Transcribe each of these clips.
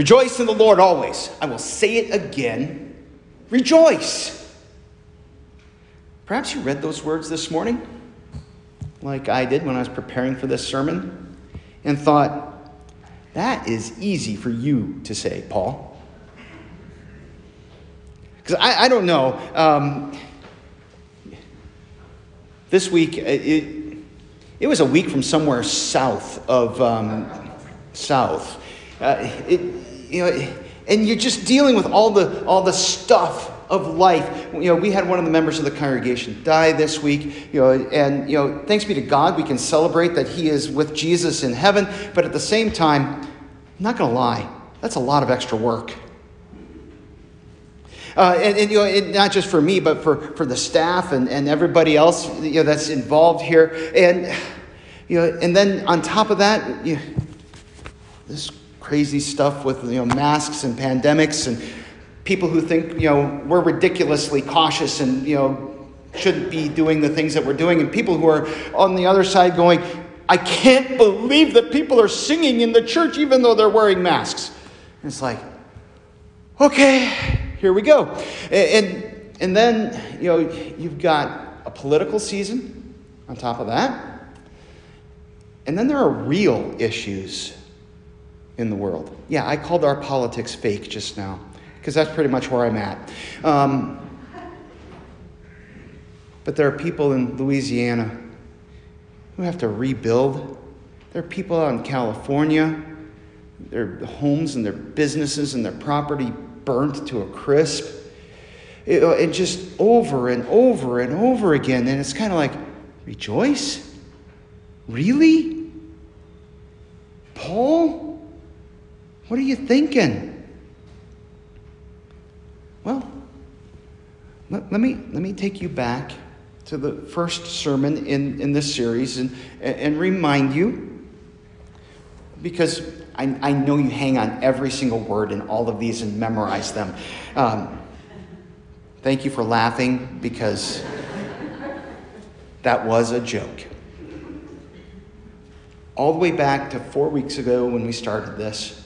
Rejoice in the Lord always. I will say it again. Rejoice. Perhaps you read those words this morning, like I did when I was preparing for this sermon, and thought, that is easy for you to say, Paul. Because I, I, don't know. Um, this week, it, it was a week from somewhere south of um, south. Uh, it, you know, and you're just dealing with all the all the stuff of life. You know, we had one of the members of the congregation die this week, you know, and you know, thanks be to God, we can celebrate that he is with Jesus in heaven, but at the same time, I'm not going to lie, that's a lot of extra work. Uh, and, and, you know, it, not just for me, but for, for the staff and, and everybody else you know, that's involved here. And, you know, and then on top of that, you know, this crazy stuff with you know, masks and pandemics and people who think you know, we're ridiculously cautious and you know, shouldn't be doing the things that we're doing, and people who are on the other side going, I can't believe that people are singing in the church even though they're wearing masks. And it's like, okay, here we go. And, and then, you know, you've got a political season on top of that. And then there are real issues in the world. Yeah, I called our politics fake just now because that's pretty much where I'm at. Um, but there are people in Louisiana who have to rebuild. There are people out in California, their homes and their businesses and their property burnt to a crisp. It, uh, and just over and over and over again. And it's kind of like, rejoice? Really? Paul? What are you thinking? Well, let, let, me, let me take you back to the first sermon in, in this series and, and remind you, because I, I know you hang on every single word in all of these and memorize them. Um, thank you for laughing because that was a joke. All the way back to four weeks ago when we started this,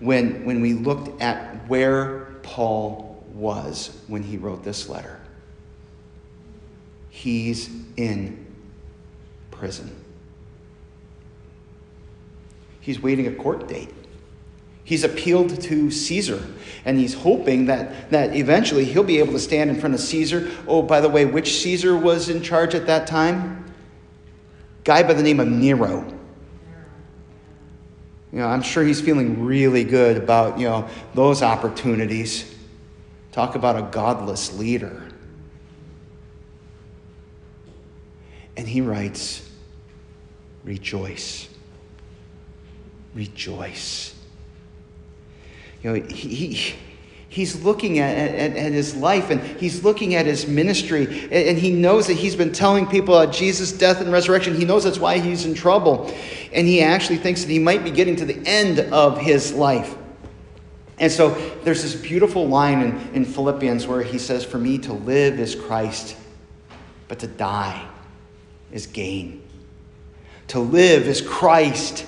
when, when we looked at where Paul was when he wrote this letter. He's in prison. He's waiting a court date. He's appealed to Caesar, and he's hoping that, that eventually he'll be able to stand in front of Caesar. Oh, by the way, which Caesar was in charge at that time? Guy by the name of Nero. You know, I'm sure he's feeling really good about, you know, those opportunities. Talk about a godless leader. And he writes, Rejoice rejoice. You know, he, he he's looking at, at, at, his life and he's looking at his ministry. And, and, he knows that he's been telling people about jesus death and resurrection. He knows that's why he's in trouble. And he actually thinks that he might be getting to the end of his life. And so there's this beautiful line in, in philippians where he says for me to live is christ but to die is gain. To live is christ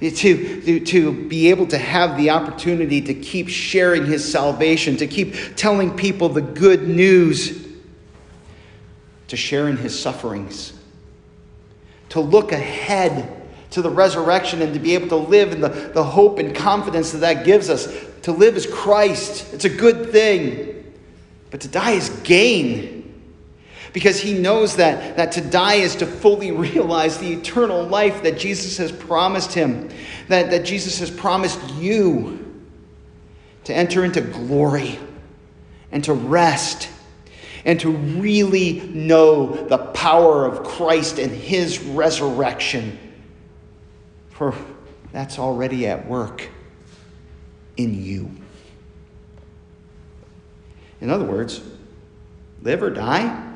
to, to, to be able to have the opportunity to keep sharing his salvation, to keep telling people the good news, to share in his sufferings, to look ahead to the resurrection and to be able to live in the, the hope and confidence that that gives us. To live as Christ, it's a good thing. But to die is gain because he knows that, that to die is to fully realize the eternal life that Jesus has promised him, that, that Jesus has promised you to enter into glory and to rest and to really know the power of Christ and his resurrection. For that's already at work in you. In other words, live or die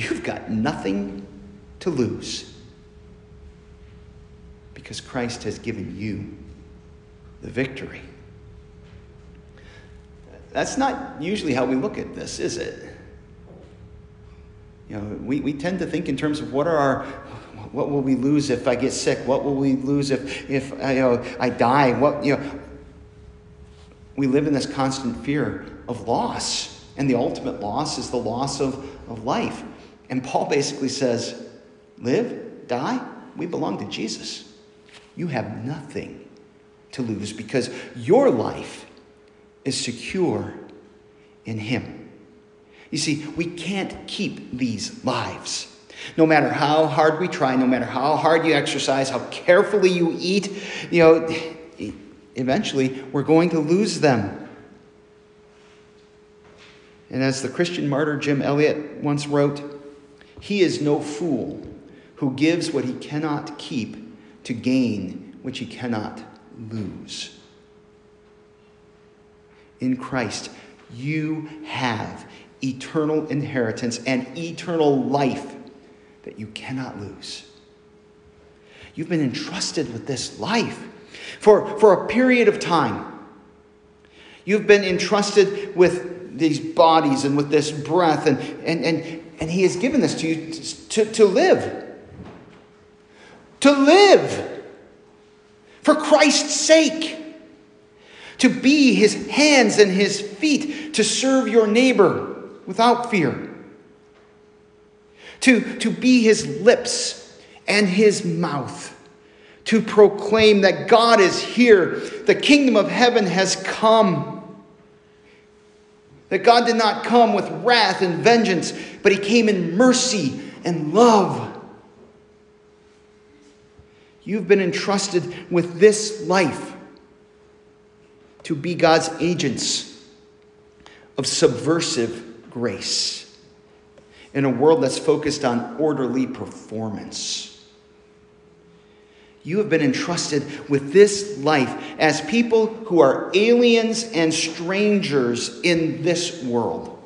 you've got nothing to lose because Christ has given you the victory. That's not usually how we look at this, is it? You know, we, we tend to think in terms of what are our what will we lose if I get sick? What will we lose if, if uh, you know, I die? What, you know, we live in this constant fear of loss. And the ultimate loss is the loss of, of life. And Paul basically says, live, die, we belong to Jesus. You have nothing to lose because your life is secure in Him. You see, we can't keep these lives. No matter how hard we try, no matter how hard you exercise, how carefully you eat, you know, eventually we're going to lose them. And as the Christian martyr Jim Elliot once wrote, he is no fool who gives what he cannot keep to gain which he cannot lose. In Christ, you have eternal inheritance and eternal life that you cannot lose. You've been entrusted with this life for, for a period of time. You've been entrusted with these bodies and with this breath, and, and, and, and He has given this to you to, to live. To live for Christ's sake. To be His hands and His feet, to serve your neighbor without fear. To, to be His lips and His mouth to proclaim that God is here. The kingdom of heaven has come. That God did not come with wrath and vengeance, but He came in mercy and love. You've been entrusted with this life to be God's agents of subversive grace in a world that's focused on orderly performance. You have been entrusted with this life as people who are aliens and strangers in this world.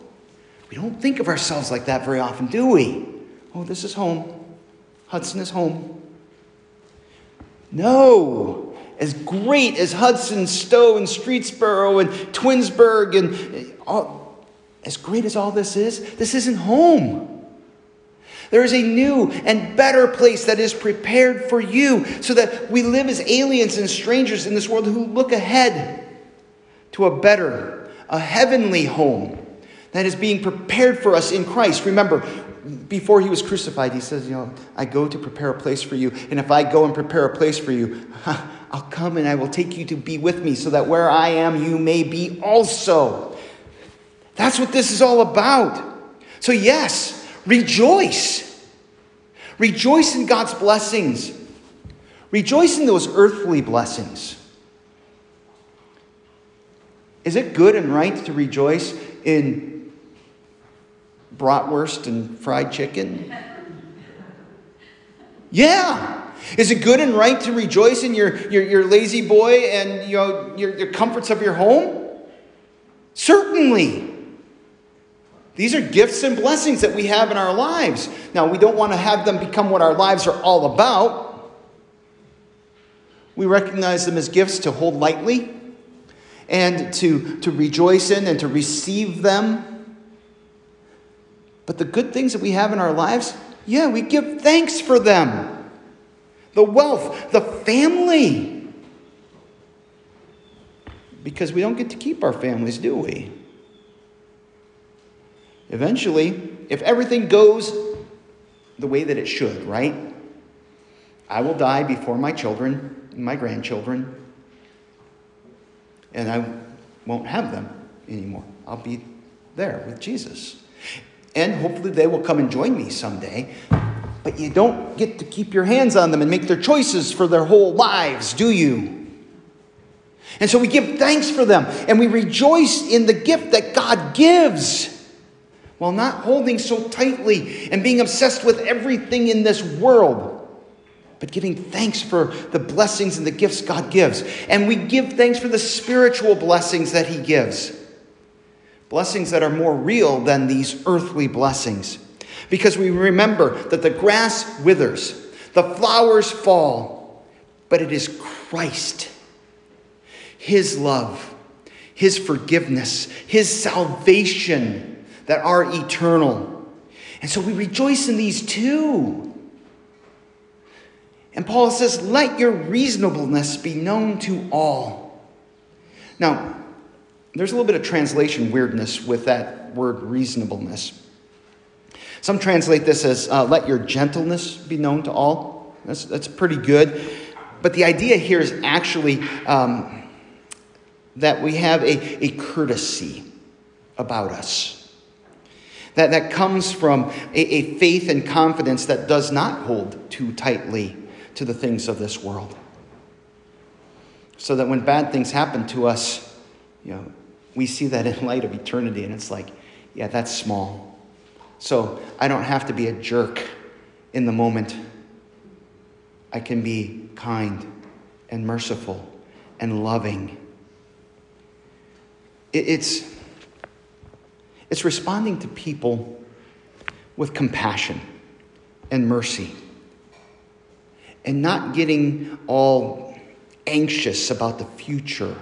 We don't think of ourselves like that very often, do we? Oh, this is home. Hudson is home. No. As great as Hudson, Stow, and Streetsboro, and Twinsburg, and uh, all, as great as all this is, this isn't home. There is a new and better place that is prepared for you so that we live as aliens and strangers in this world who look ahead to a better, a heavenly home that is being prepared for us in Christ. Remember, before he was crucified, he says, You know, I go to prepare a place for you. And if I go and prepare a place for you, I'll come and I will take you to be with me so that where I am, you may be also. That's what this is all about. So, yes, Rejoice. Rejoice in God's blessings. Rejoice in those earthly blessings. Is it good and right to rejoice in bratwurst and fried chicken? Yeah. Is it good and right to rejoice in your, your, your La-Z-Boy and you know, your, your comforts of your home? Certainly. These are gifts and blessings that we have in our lives. Now, we don't want to have them become what our lives are all about. We recognize them as gifts to hold lightly and to, to rejoice in and to receive them. But the good things that we have in our lives, yeah, we give thanks for them. The wealth, the family. Because we don't get to keep our families, do we? Eventually, if everything goes the way that it should, right? I will die before my children and my grandchildren, and I won't have them anymore. I'll be there with Jesus. And hopefully they will come and join me someday. But you don't get to keep your hands on them and make their choices for their whole lives, do you? And so we give thanks for them and we rejoice in the gift that God gives while not holding so tightly and being obsessed with everything in this world, but giving thanks for the blessings and the gifts God gives. And we give thanks for the spiritual blessings that He gives. Blessings that are more real than these earthly blessings. Because we remember that the grass withers, the flowers fall, but it is Christ, His love, His forgiveness, His salvation that are eternal. And so we rejoice in these too. And Paul says, Let your reasonableness be known to all. Now, there's a little bit of translation weirdness with that word reasonableness. Some translate this as uh, let your gentleness be known to all. That's, that's pretty good. But the idea here is actually um, that we have a, a courtesy about us. That, that comes from a, a faith and confidence that does not hold too tightly to the things of this world. So that when bad things happen to us, you know, we see that in light of eternity, and it's like, yeah, that's small. So I don't have to be a jerk in the moment. I can be kind and merciful and loving. It's, it's responding to people with compassion and mercy and not getting all anxious about the future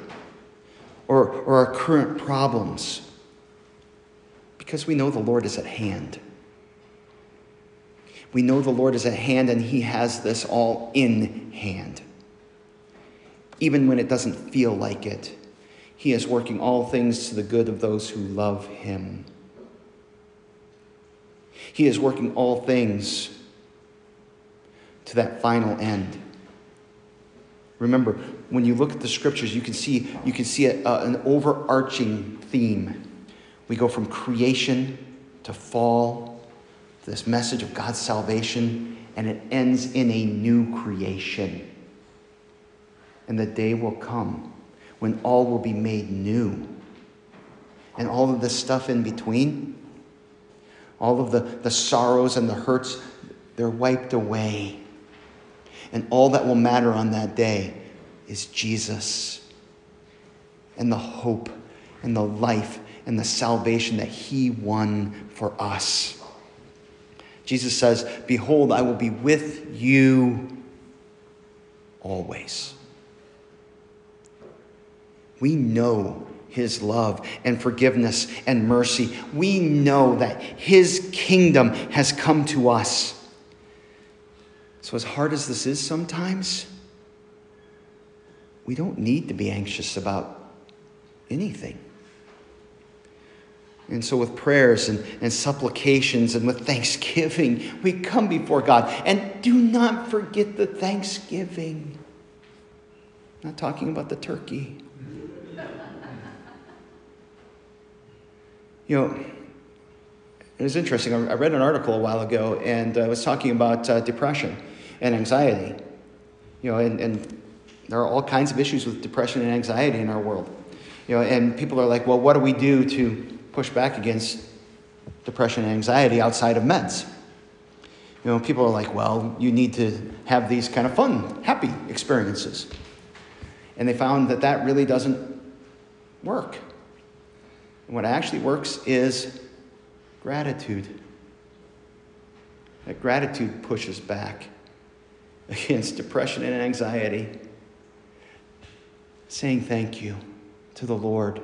or, or our current problems because we know the Lord is at hand. We know the Lord is at hand and He has this all in hand. Even when it doesn't feel like it, He is working all things to the good of those who love Him. He is working all things to that final end. Remember, when you look at the scriptures, you can see, you can see a, a, an overarching theme. We go from creation to fall, to this message of God's salvation, and it ends in a new creation. And the day will come when all will be made new. And all of this stuff in between, all of the, the sorrows and the hurts, they're wiped away. And all that will matter on that day is Jesus and the hope and the life and the salvation that he won for us. Jesus says, Behold, I will be with you always. We know his love and forgiveness and mercy. We know that his kingdom has come to us. So, as hard as this is sometimes, we don't need to be anxious about anything. And so, with prayers and, and supplications and with thanksgiving, we come before God. And do not forget the thanksgiving. I'm not talking about the turkey. You know, it was interesting. I read an article a while ago and uh, was talking about uh, depression and anxiety. You know, and, and there are all kinds of issues with depression and anxiety in our world. You know, and people are like, well, what do we do to push back against depression and anxiety outside of meds? You know, people are like, well, you need to have these kind of fun, happy experiences. And they found that that really doesn't work. And what actually works is gratitude. That gratitude pushes back against depression and anxiety, saying thank you to the Lord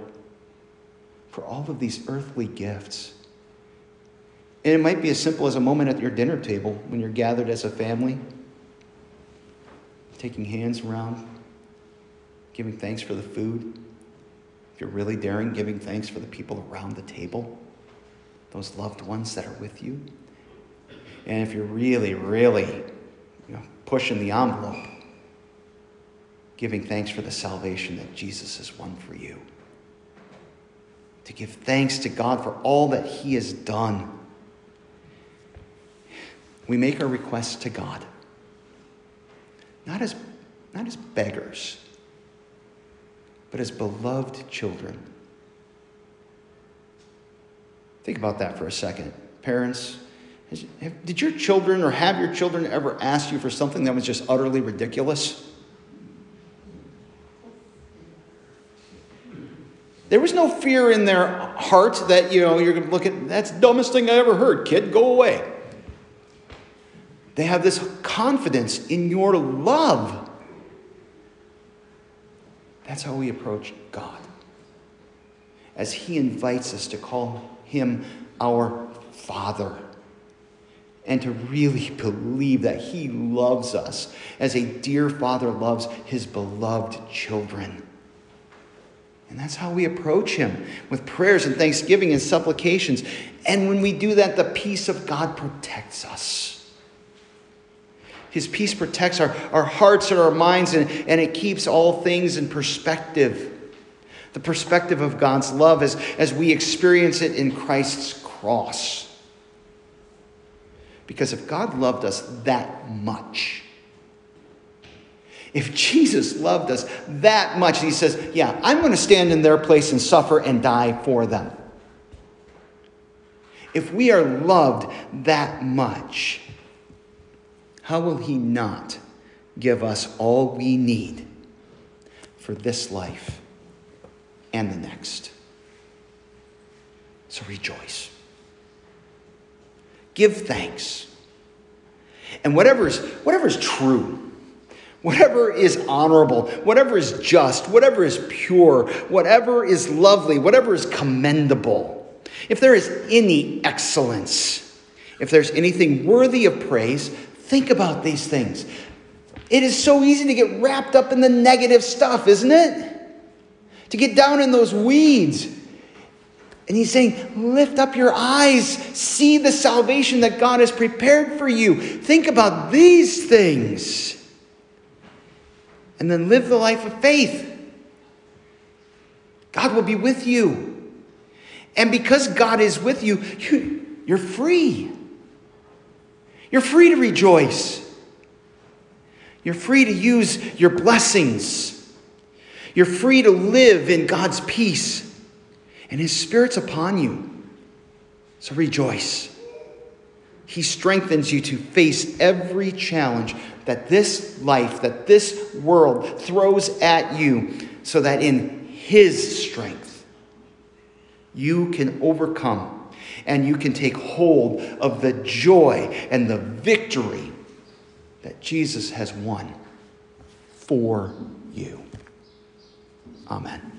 for all of these earthly gifts. And it might be as simple as a moment at your dinner table when you're gathered as a family, taking hands around, giving thanks for the food. If you're really daring, giving thanks for the people around the table, those loved ones that are with you. And if you're really, really you know, pushing the envelope, giving thanks for the salvation that Jesus has won for you. To give thanks to God for all that He has done. We make our requests to God, not as, not as beggars, but as beloved children. Think about that for a second. Parents, did your children or have your children ever asked you for something that was just utterly ridiculous? There was no fear in their heart that, you know, you're going to look at, that's the dumbest thing I ever heard. Kid, go away. They have this confidence in your love. That's how we approach God. As He invites us to call Him our Father and to really believe that He loves us as a dear Father loves His beloved children. And that's how we approach Him with prayers and thanksgiving and supplications. And when we do that, the peace of God protects us. His peace protects our, our hearts and our minds, and, and it keeps all things in perspective. The perspective of God's love as, as we experience it in Christ's cross. Because if God loved us that much, if Jesus loved us that much, he says, Yeah, I'm going to stand in their place and suffer and die for them. If we are loved that much, how will he not give us all we need for this life and the next? So rejoice. Give thanks. And whatever is, true, whatever is honorable, whatever is just, whatever is pure, whatever is lovely, whatever is commendable, if there is any excellence, if there's anything worthy of praise, Think about these things. It is so easy to get wrapped up in the negative stuff, isn't it? To get down in those weeds. And he's saying, lift up your eyes, see the salvation that God has prepared for you. Think about these things. And then live the life of faith. God will be with you. And because God is with you, you are free. You're free to rejoice. You're free to use your blessings. You're free to live in God's peace. And His Spirit's upon you. So rejoice. He strengthens you to face every challenge that this life, that this world throws at you, so that in His strength, you can overcome and you can take hold of the joy and the victory that Jesus has won for you. Amen.